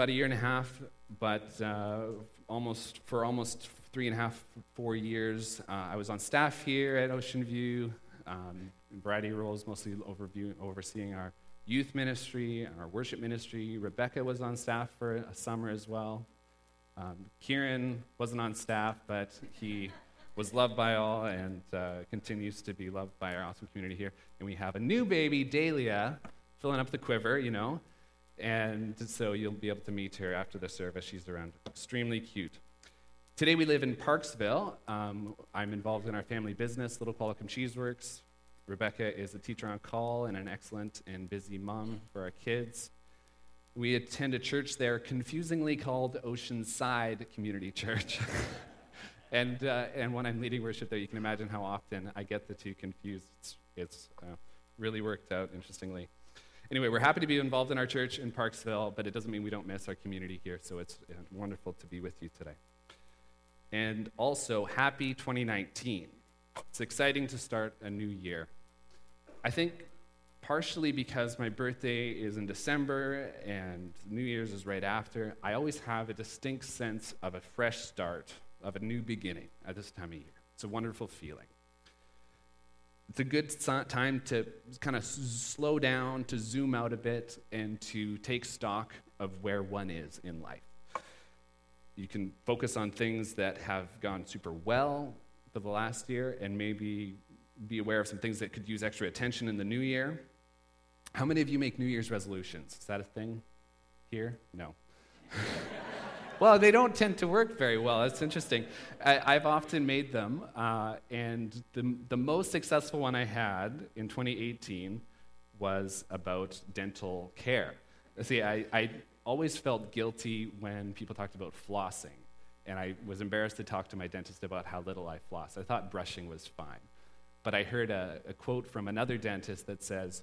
about a year and a half, but uh, almost for almost three and a half, four years, uh, I was on staff here at Ocean View, um, in variety roles, mostly overseeing our youth ministry our worship ministry. Rebecca was on staff for a summer as well. Um, Kieran wasn't on staff, but he was loved by all and uh, continues to be loved by our awesome community here. And we have a new baby, Dahlia, filling up the quiver, you know. And so you'll be able to meet her after the service. She's around, extremely cute. Today we live in Parksville. Um, I'm involved in our family business, Little Qualicum Cheeseworks. Rebecca is a teacher on call and an excellent and busy mom for our kids. We attend a church there, confusingly called Oceanside Community Church. and, uh, and when I'm leading worship there, you can imagine how often I get the two confused. It's, it's uh, really worked out interestingly. Anyway, we're happy to be involved in our church in Parksville, but it doesn't mean we don't miss our community here, so it's uh, wonderful to be with you today. And also, happy 2019. It's exciting to start a new year. I think partially because my birthday is in December and New Year's is right after, I always have a distinct sense of a fresh start, of a new beginning at this time of year. It's a wonderful feeling it's a good time to kind of slow down, to zoom out a bit, and to take stock of where one is in life. You can focus on things that have gone super well for the last year and maybe be aware of some things that could use extra attention in the new year. How many of you make New Year's resolutions? Is that a thing here? No. well, they don't tend to work very well. It's interesting. I, have often made them, uh, and the, the most successful one I had in 2018 was about dental care. See, I, I always felt guilty when people talked about flossing, and I was embarrassed to talk to my dentist about how little I floss. I thought brushing was fine. But I heard a, a quote from another dentist that says,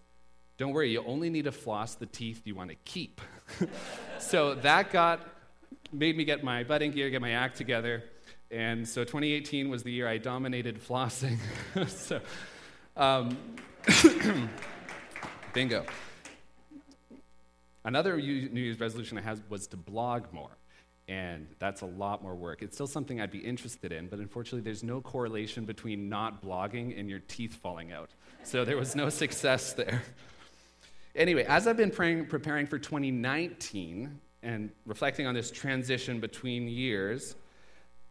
Don't worry, you only need to floss the teeth you want to keep. so that got made me get my budding gear, get my act together. And so 2018 was the year I dominated flossing. so, um, bingo. Another New Year's resolution I had was to blog more. And that's a lot more work. It's still something I'd be interested in, but unfortunately, there's no correlation between not blogging and your teeth falling out. So there was no success there. Anyway, as I've been praying, preparing for 2019, and reflecting on this transition between years,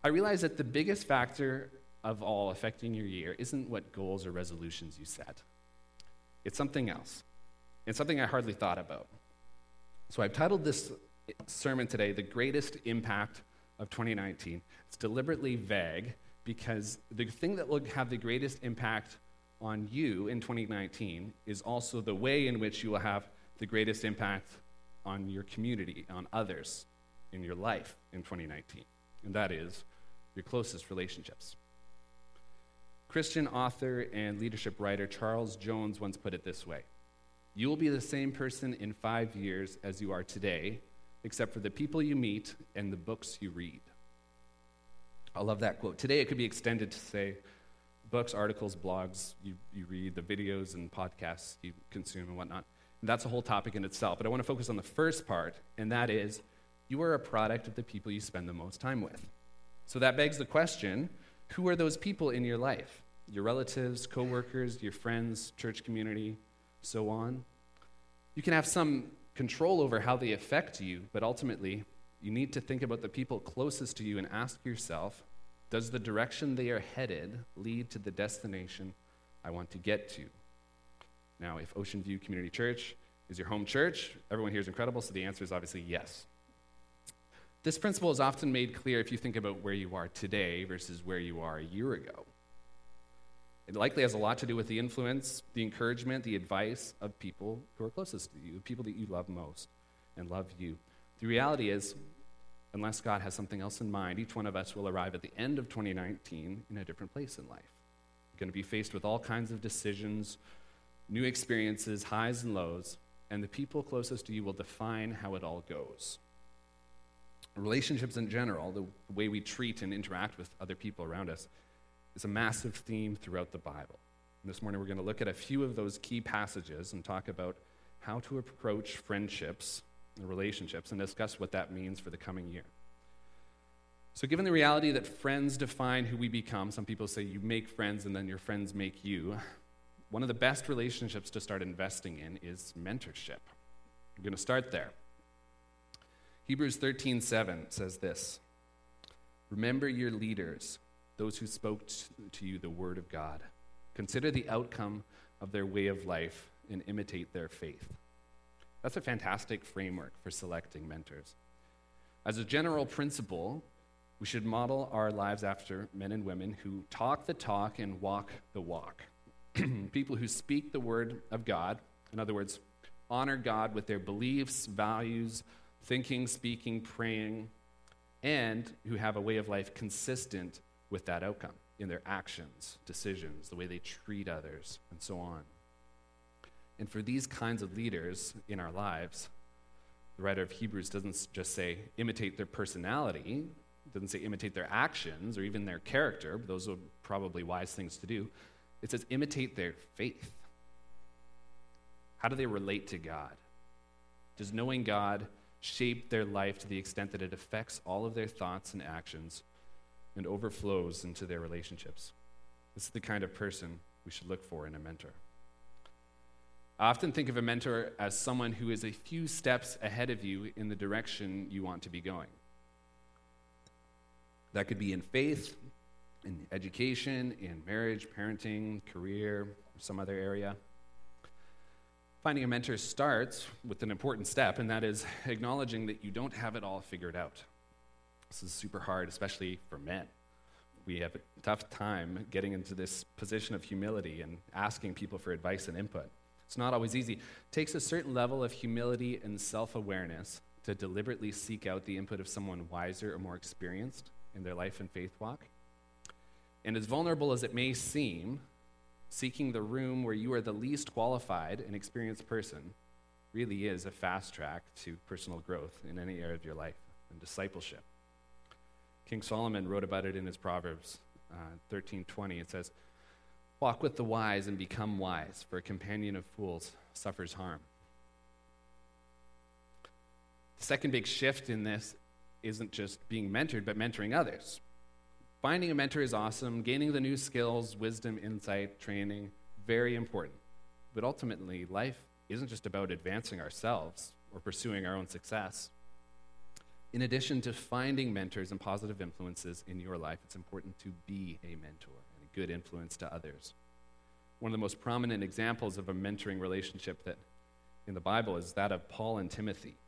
I realized that the biggest factor of all affecting your year isn't what goals or resolutions you set. It's something else. It's something I hardly thought about. So I've titled this sermon today, The Greatest Impact of 2019. It's deliberately vague because the thing that will have the greatest impact on you in 2019 is also the way in which you will have the greatest impact on your community, on others in your life in 2019, and that is your closest relationships. Christian author and leadership writer Charles Jones once put it this way You will be the same person in five years as you are today, except for the people you meet and the books you read. I love that quote. Today it could be extended to say books, articles, blogs you, you read, the videos and podcasts you consume and whatnot. That's a whole topic in itself. But I want to focus on the first part, and that is you are a product of the people you spend the most time with. So that begs the question who are those people in your life? Your relatives, coworkers, your friends, church community, so on. You can have some control over how they affect you, but ultimately, you need to think about the people closest to you and ask yourself does the direction they are headed lead to the destination I want to get to? Now, if Ocean View Community Church is your home church, everyone here is incredible, so the answer is obviously yes. This principle is often made clear if you think about where you are today versus where you are a year ago. It likely has a lot to do with the influence, the encouragement, the advice of people who are closest to you, the people that you love most and love you. The reality is, unless God has something else in mind, each one of us will arrive at the end of 2019 in a different place in life. You're going to be faced with all kinds of decisions, new experiences, highs and lows, and the people closest to you will define how it all goes. Relationships in general, the way we treat and interact with other people around us, is a massive theme throughout the Bible. And this morning we're going to look at a few of those key passages and talk about how to approach friendships and relationships and discuss what that means for the coming year. So, given the reality that friends define who we become, some people say you make friends and then your friends make you. One of the best relationships to start investing in is mentorship. I'm going to start there. Hebrews 13:7 says this. Remember your leaders, those who spoke to you the word of God. Consider the outcome of their way of life and imitate their faith. That's a fantastic framework for selecting mentors. As a general principle, we should model our lives after men and women who talk the talk and walk the walk. People who speak the word of God, in other words, honor God with their beliefs, values, thinking, speaking, praying, and who have a way of life consistent with that outcome in their actions, decisions, the way they treat others, and so on. And for these kinds of leaders in our lives, the writer of Hebrews doesn't just say imitate their personality, doesn't say imitate their actions or even their character, those are probably wise things to do. It says imitate their faith. How do they relate to God? Does knowing God shape their life to the extent that it affects all of their thoughts and actions and overflows into their relationships? This is the kind of person we should look for in a mentor. I often think of a mentor as someone who is a few steps ahead of you in the direction you want to be going. That could be in faith, in education, in marriage, parenting, career, some other area. Finding a mentor starts with an important step, and that is acknowledging that you don't have it all figured out. This is super hard, especially for men. We have a tough time getting into this position of humility and asking people for advice and input. It's not always easy. It takes a certain level of humility and self awareness to deliberately seek out the input of someone wiser or more experienced in their life and faith walk. And as vulnerable as it may seem, seeking the room where you are the least qualified and experienced person really is a fast track to personal growth in any area of your life and discipleship. King Solomon wrote about it in his Proverbs uh, 13:20. It says, Walk with the wise and become wise, for a companion of fools suffers harm. The second big shift in this isn't just being mentored, but mentoring others. Finding a mentor is awesome, gaining the new skills, wisdom, insight, training, very important. But ultimately, life isn't just about advancing ourselves or pursuing our own success. In addition to finding mentors and positive influences in your life, it's important to be a mentor and a good influence to others. One of the most prominent examples of a mentoring relationship that in the Bible is that of Paul and Timothy.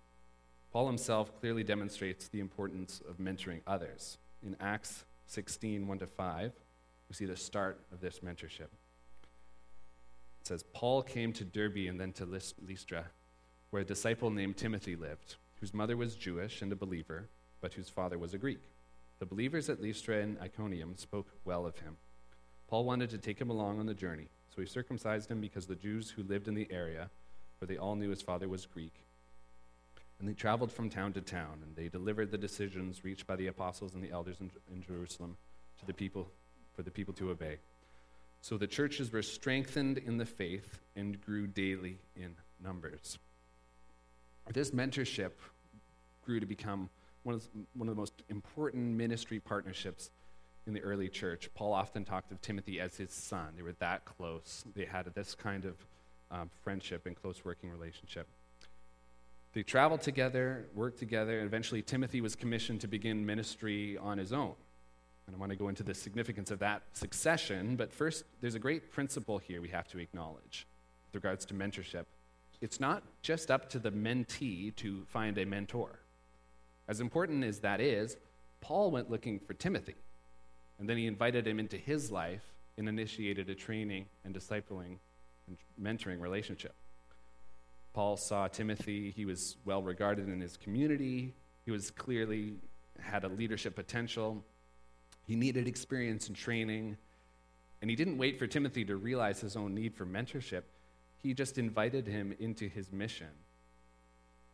Paul himself clearly demonstrates the importance of mentoring others. In Acts 16, 1 to 5, we see the start of this mentorship. It says, Paul came to Derbe and then to Lystra, where a disciple named Timothy lived, whose mother was Jewish and a believer, but whose father was a Greek. The believers at Lystra and Iconium spoke well of him. Paul wanted to take him along on the journey, so he circumcised him because the Jews who lived in the area, for they all knew his father was Greek. And they traveled from town to town, and they delivered the decisions reached by the apostles and the elders in, in Jerusalem to the people, for the people to obey. So the churches were strengthened in the faith and grew daily in numbers. This mentorship grew to become one of, one of the most important ministry partnerships in the early church. Paul often talked of Timothy as his son. They were that close. They had this kind of um, friendship and close working relationship. They traveled together, worked together, and eventually Timothy was commissioned to begin ministry on his own. And I want to go into the significance of that succession, but first, there's a great principle here we have to acknowledge with regards to mentorship. It's not just up to the mentee to find a mentor. As important as that is, Paul went looking for Timothy. And then he invited him into his life and initiated a training and discipling and mentoring relationship. Paul saw Timothy, he was well regarded in his community, he was clearly had a leadership potential. He needed experience and training, and he didn't wait for Timothy to realize his own need for mentorship. He just invited him into his mission.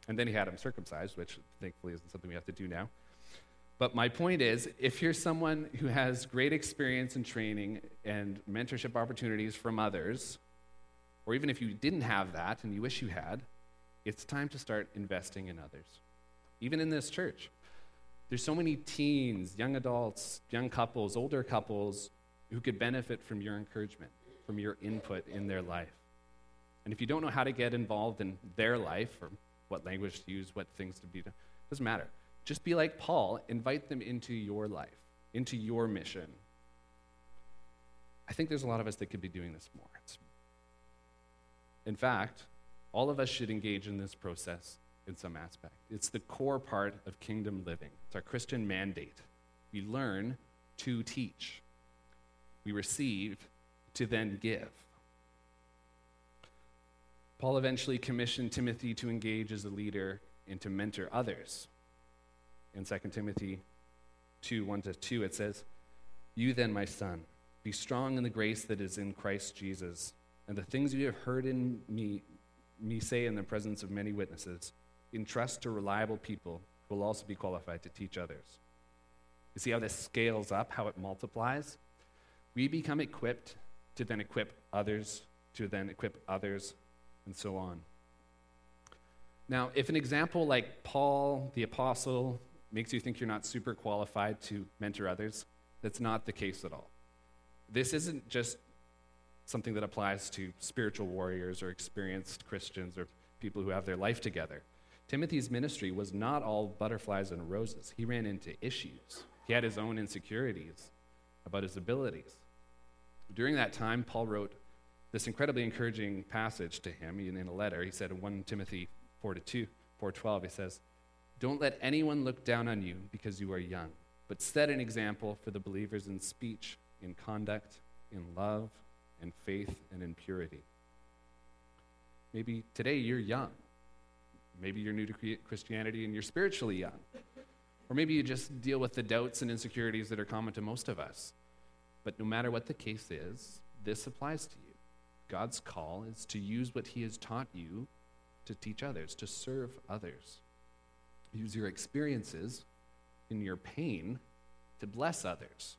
And then he had him circumcised, which thankfully isn't something we have to do now. But my point is if you're someone who has great experience and training and mentorship opportunities from others, or even if you didn't have that and you wish you had, it's time to start investing in others. Even in this church, there's so many teens, young adults, young couples, older couples who could benefit from your encouragement, from your input in their life. And if you don't know how to get involved in their life or what language to use, what things to be doesn't matter. Just be like Paul, invite them into your life, into your mission. I think there's a lot of us that could be doing this more. It's, in fact, all of us should engage in this process in some aspect. It's the core part of kingdom living, it's our Christian mandate. We learn to teach, we receive to then give. Paul eventually commissioned Timothy to engage as a leader and to mentor others. In 2 Timothy 2 1 to 2, it says, You then, my son, be strong in the grace that is in Christ Jesus, and the things you have heard in me, me say in the presence of many witnesses, entrust to reliable people who will also be qualified to teach others. You see how this scales up, how it multiplies? We become equipped to then equip others, to then equip others, and so on. Now, if an example like Paul the Apostle makes you think you're not super qualified to mentor others, that's not the case at all. This isn't just something that applies to spiritual warriors or experienced Christians or people who have their life together. Timothy's ministry was not all butterflies and roses. He ran into issues. He had his own insecurities about his abilities. During that time, Paul wrote this incredibly encouraging passage to him in, a letter. He said in 1 Timothy 4 to 2, 412, he says, Don't let anyone look down on you because you are young, but set an example for the believers in speech, in conduct, in love, in faith, and in purity. Maybe today you're young. Maybe you're new to Christianity and you're spiritually young. Or maybe you just deal with the doubts and insecurities that are common to most of us. But no matter what the case is, this applies to you. God's call is to use what He has taught you to teach others, to serve others. Use your experiences in your pain to bless others.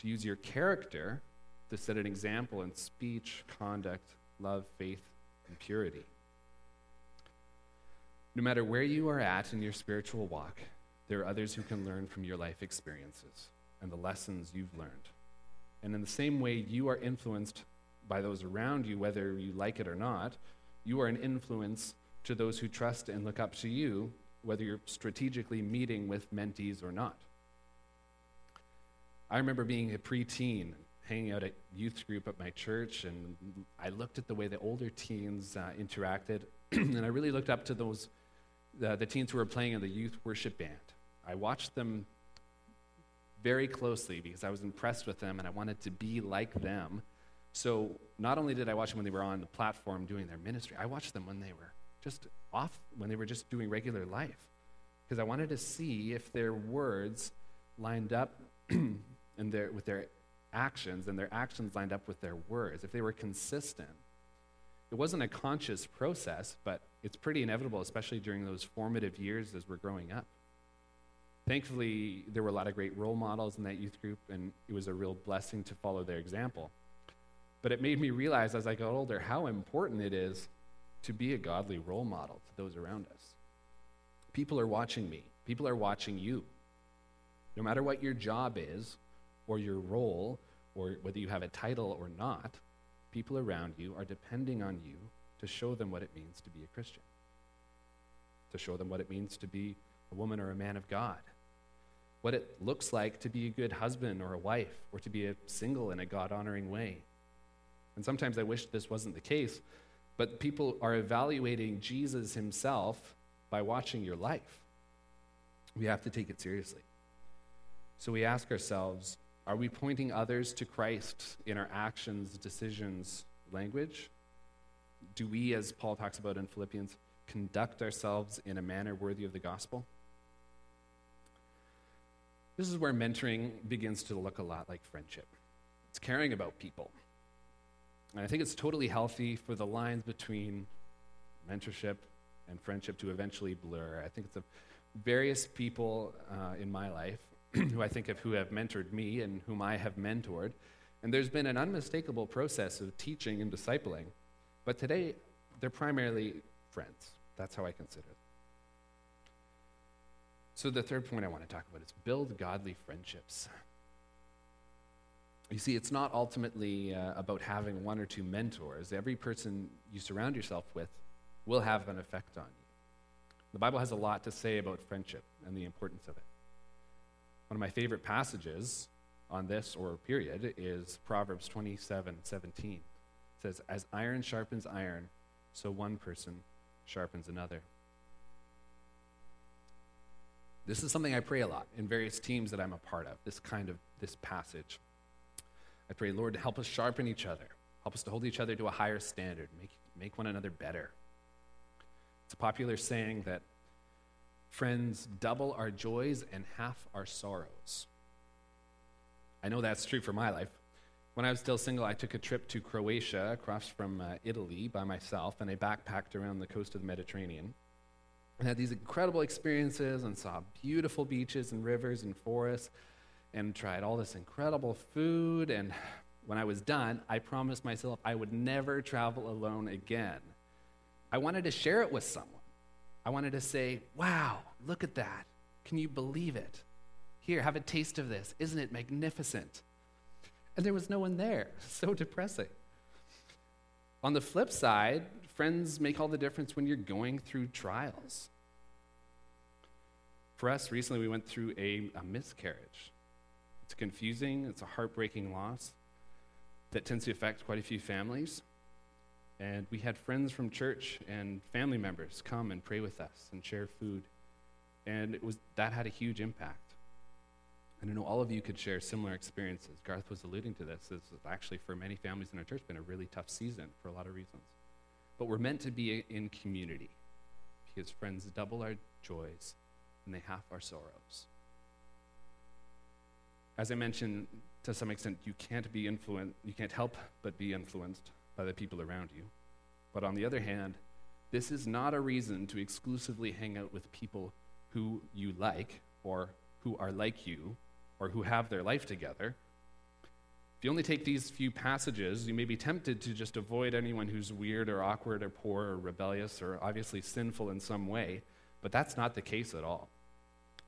To use your character to set an example in speech, conduct, love, faith, and purity. No matter where you are at in your spiritual walk, there are others who can learn from your life experiences and the lessons you've learned. And in the same way you are influenced by those around you, whether you like it or not, you are an influence to those who trust and look up to you, whether you're strategically meeting with mentees or not. I remember being a preteen, hanging out at youth group at my church, and I looked at the way the older teens uh, interacted, and I really looked up to those the, the teens who were playing in the youth worship band. I watched them very closely because I was impressed with them and I wanted to be like them. So not only did I watch them when they were on the platform doing their ministry, I watched them when they were just off, when they were just doing regular life. Because I wanted to see if their words lined up in their, with their actions and their actions lined up with their words, if they were consistent. It wasn't a conscious process, but it's pretty inevitable, especially during those formative years as we're growing up. Thankfully, there were a lot of great role models in that youth group, and it was a real blessing to follow their example. But it made me realize as I got older how important it is to be a godly role model to those around us. People are watching me, people are watching you. No matter what your job is, or your role, or whether you have a title or not, people around you are depending on you to show them what it means to be a Christian, to show them what it means to be a woman or a man of God, what it looks like to be a good husband or a wife, or to be a single in a God honoring way. And sometimes I wish this wasn't the case, but people are evaluating Jesus himself by watching your life. We have to take it seriously. So we ask ourselves are we pointing others to Christ in our actions, decisions, language? Do we, as Paul talks about in Philippians, conduct ourselves in a manner worthy of the gospel? This is where mentoring begins to look a lot like friendship. It's caring about people. And I think it's totally healthy for the lines between mentorship and friendship to eventually blur. I think it's a, various people uh, in my life who I think of who have mentored me and whom I have mentored. And there's been an unmistakable process of teaching and discipling. But today, they're primarily friends. That's how I consider it. So, the third point I want to talk about is build godly friendships. You see, it's not ultimately uh, about having one or two mentors. Every person you surround yourself with will have an effect on you. The Bible has a lot to say about friendship and the importance of it. One of my favorite passages on this or period is Proverbs 27 17. It says, As iron sharpens iron, so one person sharpens another. This is something I pray a lot in various teams that I'm a part of, this kind of this passage. I pray, Lord, to help us sharpen each other, help us to hold each other to a higher standard, make, make one another better. It's a popular saying that friends double our joys and half our sorrows. I know that's true for my life. When I was still single, I took a trip to Croatia across from uh, Italy by myself, and I backpacked around the coast of the Mediterranean and had these incredible experiences and saw beautiful beaches and rivers and forests and tried all this incredible food. And when I was done, I promised myself I would never travel alone again. I wanted to share it with someone. I wanted to say, wow, look at that. Can you believe it? Here, have a taste of this. Isn't it magnificent? And there was no one there. So depressing. On the flip side, friends make all the difference when you're going through trials. For us, recently we went through a, a miscarriage. It's confusing, it's a heartbreaking loss that tends to affect quite a few families. And we had friends from church and family members come and pray with us and share food. And it was, that had a huge impact. And I know all of you could share similar experiences. Garth was alluding to this. This has actually, for many families in our church, been a really tough season for a lot of reasons. But we're meant to be in community because friends double our joys and they half our sorrows. As I mentioned, to some extent, you can't be influenced, you can't help but be influenced by the people around you. But on the other hand, this is not a reason to exclusively hang out with people who you like or who are like you or who have their life together. If you only take these few passages, you may be tempted to just avoid anyone who's weird or awkward or poor or rebellious or obviously sinful in some way, but that's not the case at all.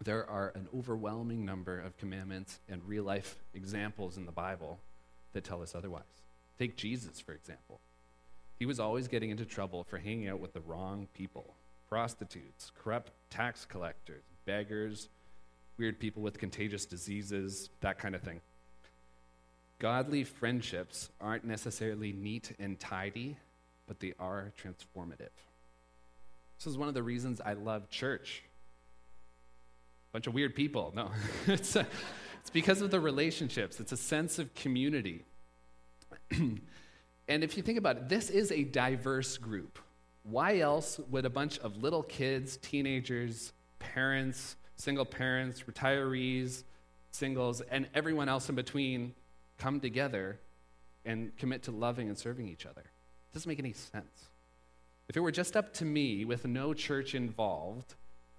There are an overwhelming number of commandments and real life examples in the Bible that tell us otherwise. Take Jesus, for example. He was always getting into trouble for hanging out with the wrong people prostitutes, corrupt tax collectors, beggars, weird people with contagious diseases, that kind of thing. Godly friendships aren't necessarily neat and tidy, but they are transformative. This is one of the reasons I love church. A bunch of weird people. No, it's, a, it's because of the relationships, it's a sense of community. and if you think about it, this is a diverse group. Why else would a bunch of little kids, teenagers, parents, single parents, retirees, singles, and everyone else in between come together and commit to loving and serving each other. It doesn't make any sense. If it were just up to me with no church involved,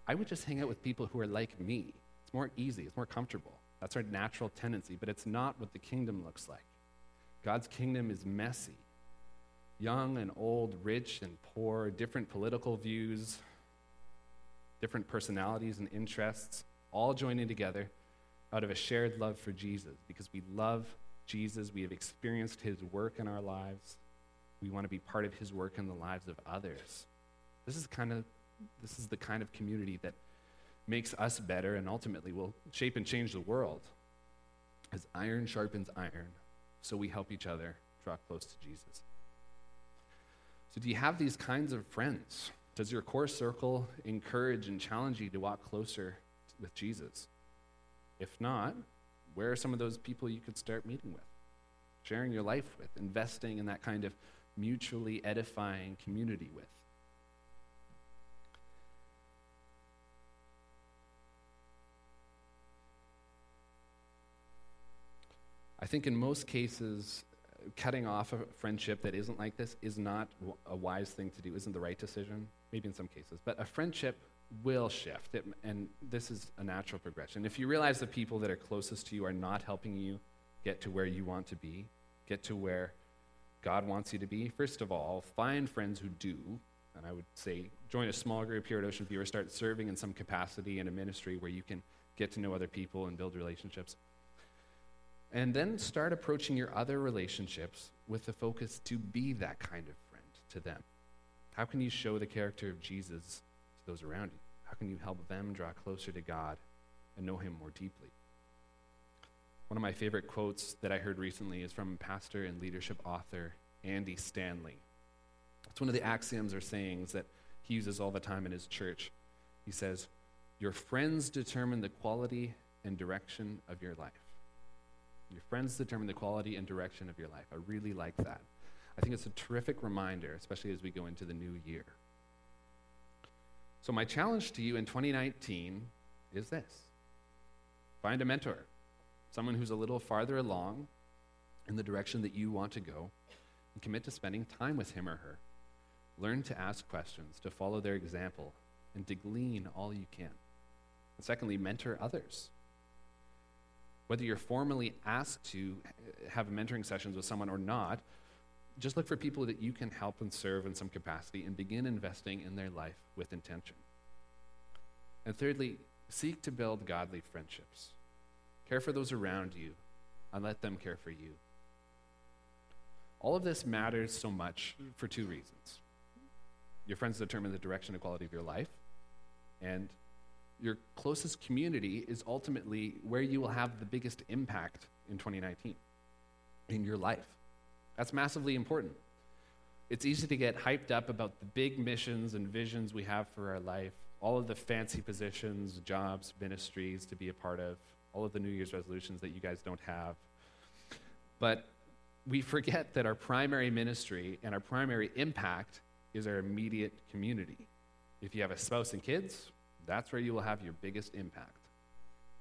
I would just hang out with people who are like me. It's more easy, it's more comfortable. That's our natural tendency, but it's not what the kingdom looks like. God's kingdom is messy. Young and old, rich and poor, different political views, different personalities and interests, all joining together out of a shared love for Jesus because we love Jesus. We have experienced his work in our lives. We want to be part of his work in the lives of others. This is kind of this is the kind of community that makes us better and ultimately will shape and change the world. As iron sharpens iron, so we help each other draw close to Jesus. So, do you have these kinds of friends? Does your core circle encourage and challenge you to walk closer with Jesus? If not, where are some of those people you could start meeting with, sharing your life with, investing in that kind of mutually edifying community with? I think in most cases, cutting off a friendship that isn't like this is not a wise thing to do, isn't the right decision maybe in some cases. But a friendship will shift, it, and this is a natural progression. If you realize the people that are closest to you are not helping you get to where you want to be, get to where God wants you to be, first of all, find friends who do. And I would say join a small group here at Ocean View or start serving in some capacity in a ministry where you can get to know other people and build relationships. And then start approaching your other relationships with the focus to be that kind of friend to them. How can you show the character of Jesus to those around you? How can you help them draw closer to God and know Him more deeply? One of my favorite quotes that I heard recently is from pastor and leadership author Andy Stanley. It's one of the axioms or sayings that he uses all the time in his church. He says, Your friends determine the quality and direction of your life. Your friends determine the quality and direction of your life. I really like that. I think it's a terrific reminder, especially as we go into the new year. So, my challenge to you in 2019 is this find a mentor, someone who's a little farther along in the direction that you want to go, and commit to spending time with him or her. Learn to ask questions, to follow their example, and to glean all you can. And secondly, mentor others. Whether you're formally asked to have mentoring sessions with someone or not, just look for people that you can help and serve in some capacity and begin investing in their life with intention. And thirdly, seek to build godly friendships. Care for those around you and let them care for you. All of this matters so much for two reasons. Your friends determine the direction and quality of your life, and your closest community is ultimately where you will have the biggest impact in 2019 in your life. That's massively important. It's easy to get hyped up about the big missions and visions we have for our life, all of the fancy positions, jobs, ministries to be a part of, all of the New Year's resolutions that you guys don't have. But we forget that our primary ministry and our primary impact is our immediate community. If you have a spouse and kids, that's where you will have your biggest impact.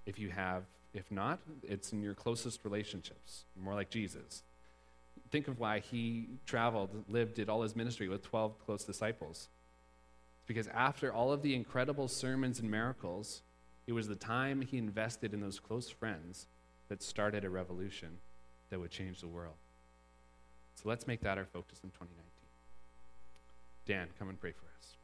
If you have, if not, it's in your closest relationships, more like Jesus. Think of why he traveled, lived, did all his ministry with 12 close disciples. Because after all of the incredible sermons and miracles, it was the time he invested in those close friends that started a revolution that would change the world. So let's make that our focus in 2019. Dan, come and pray for us.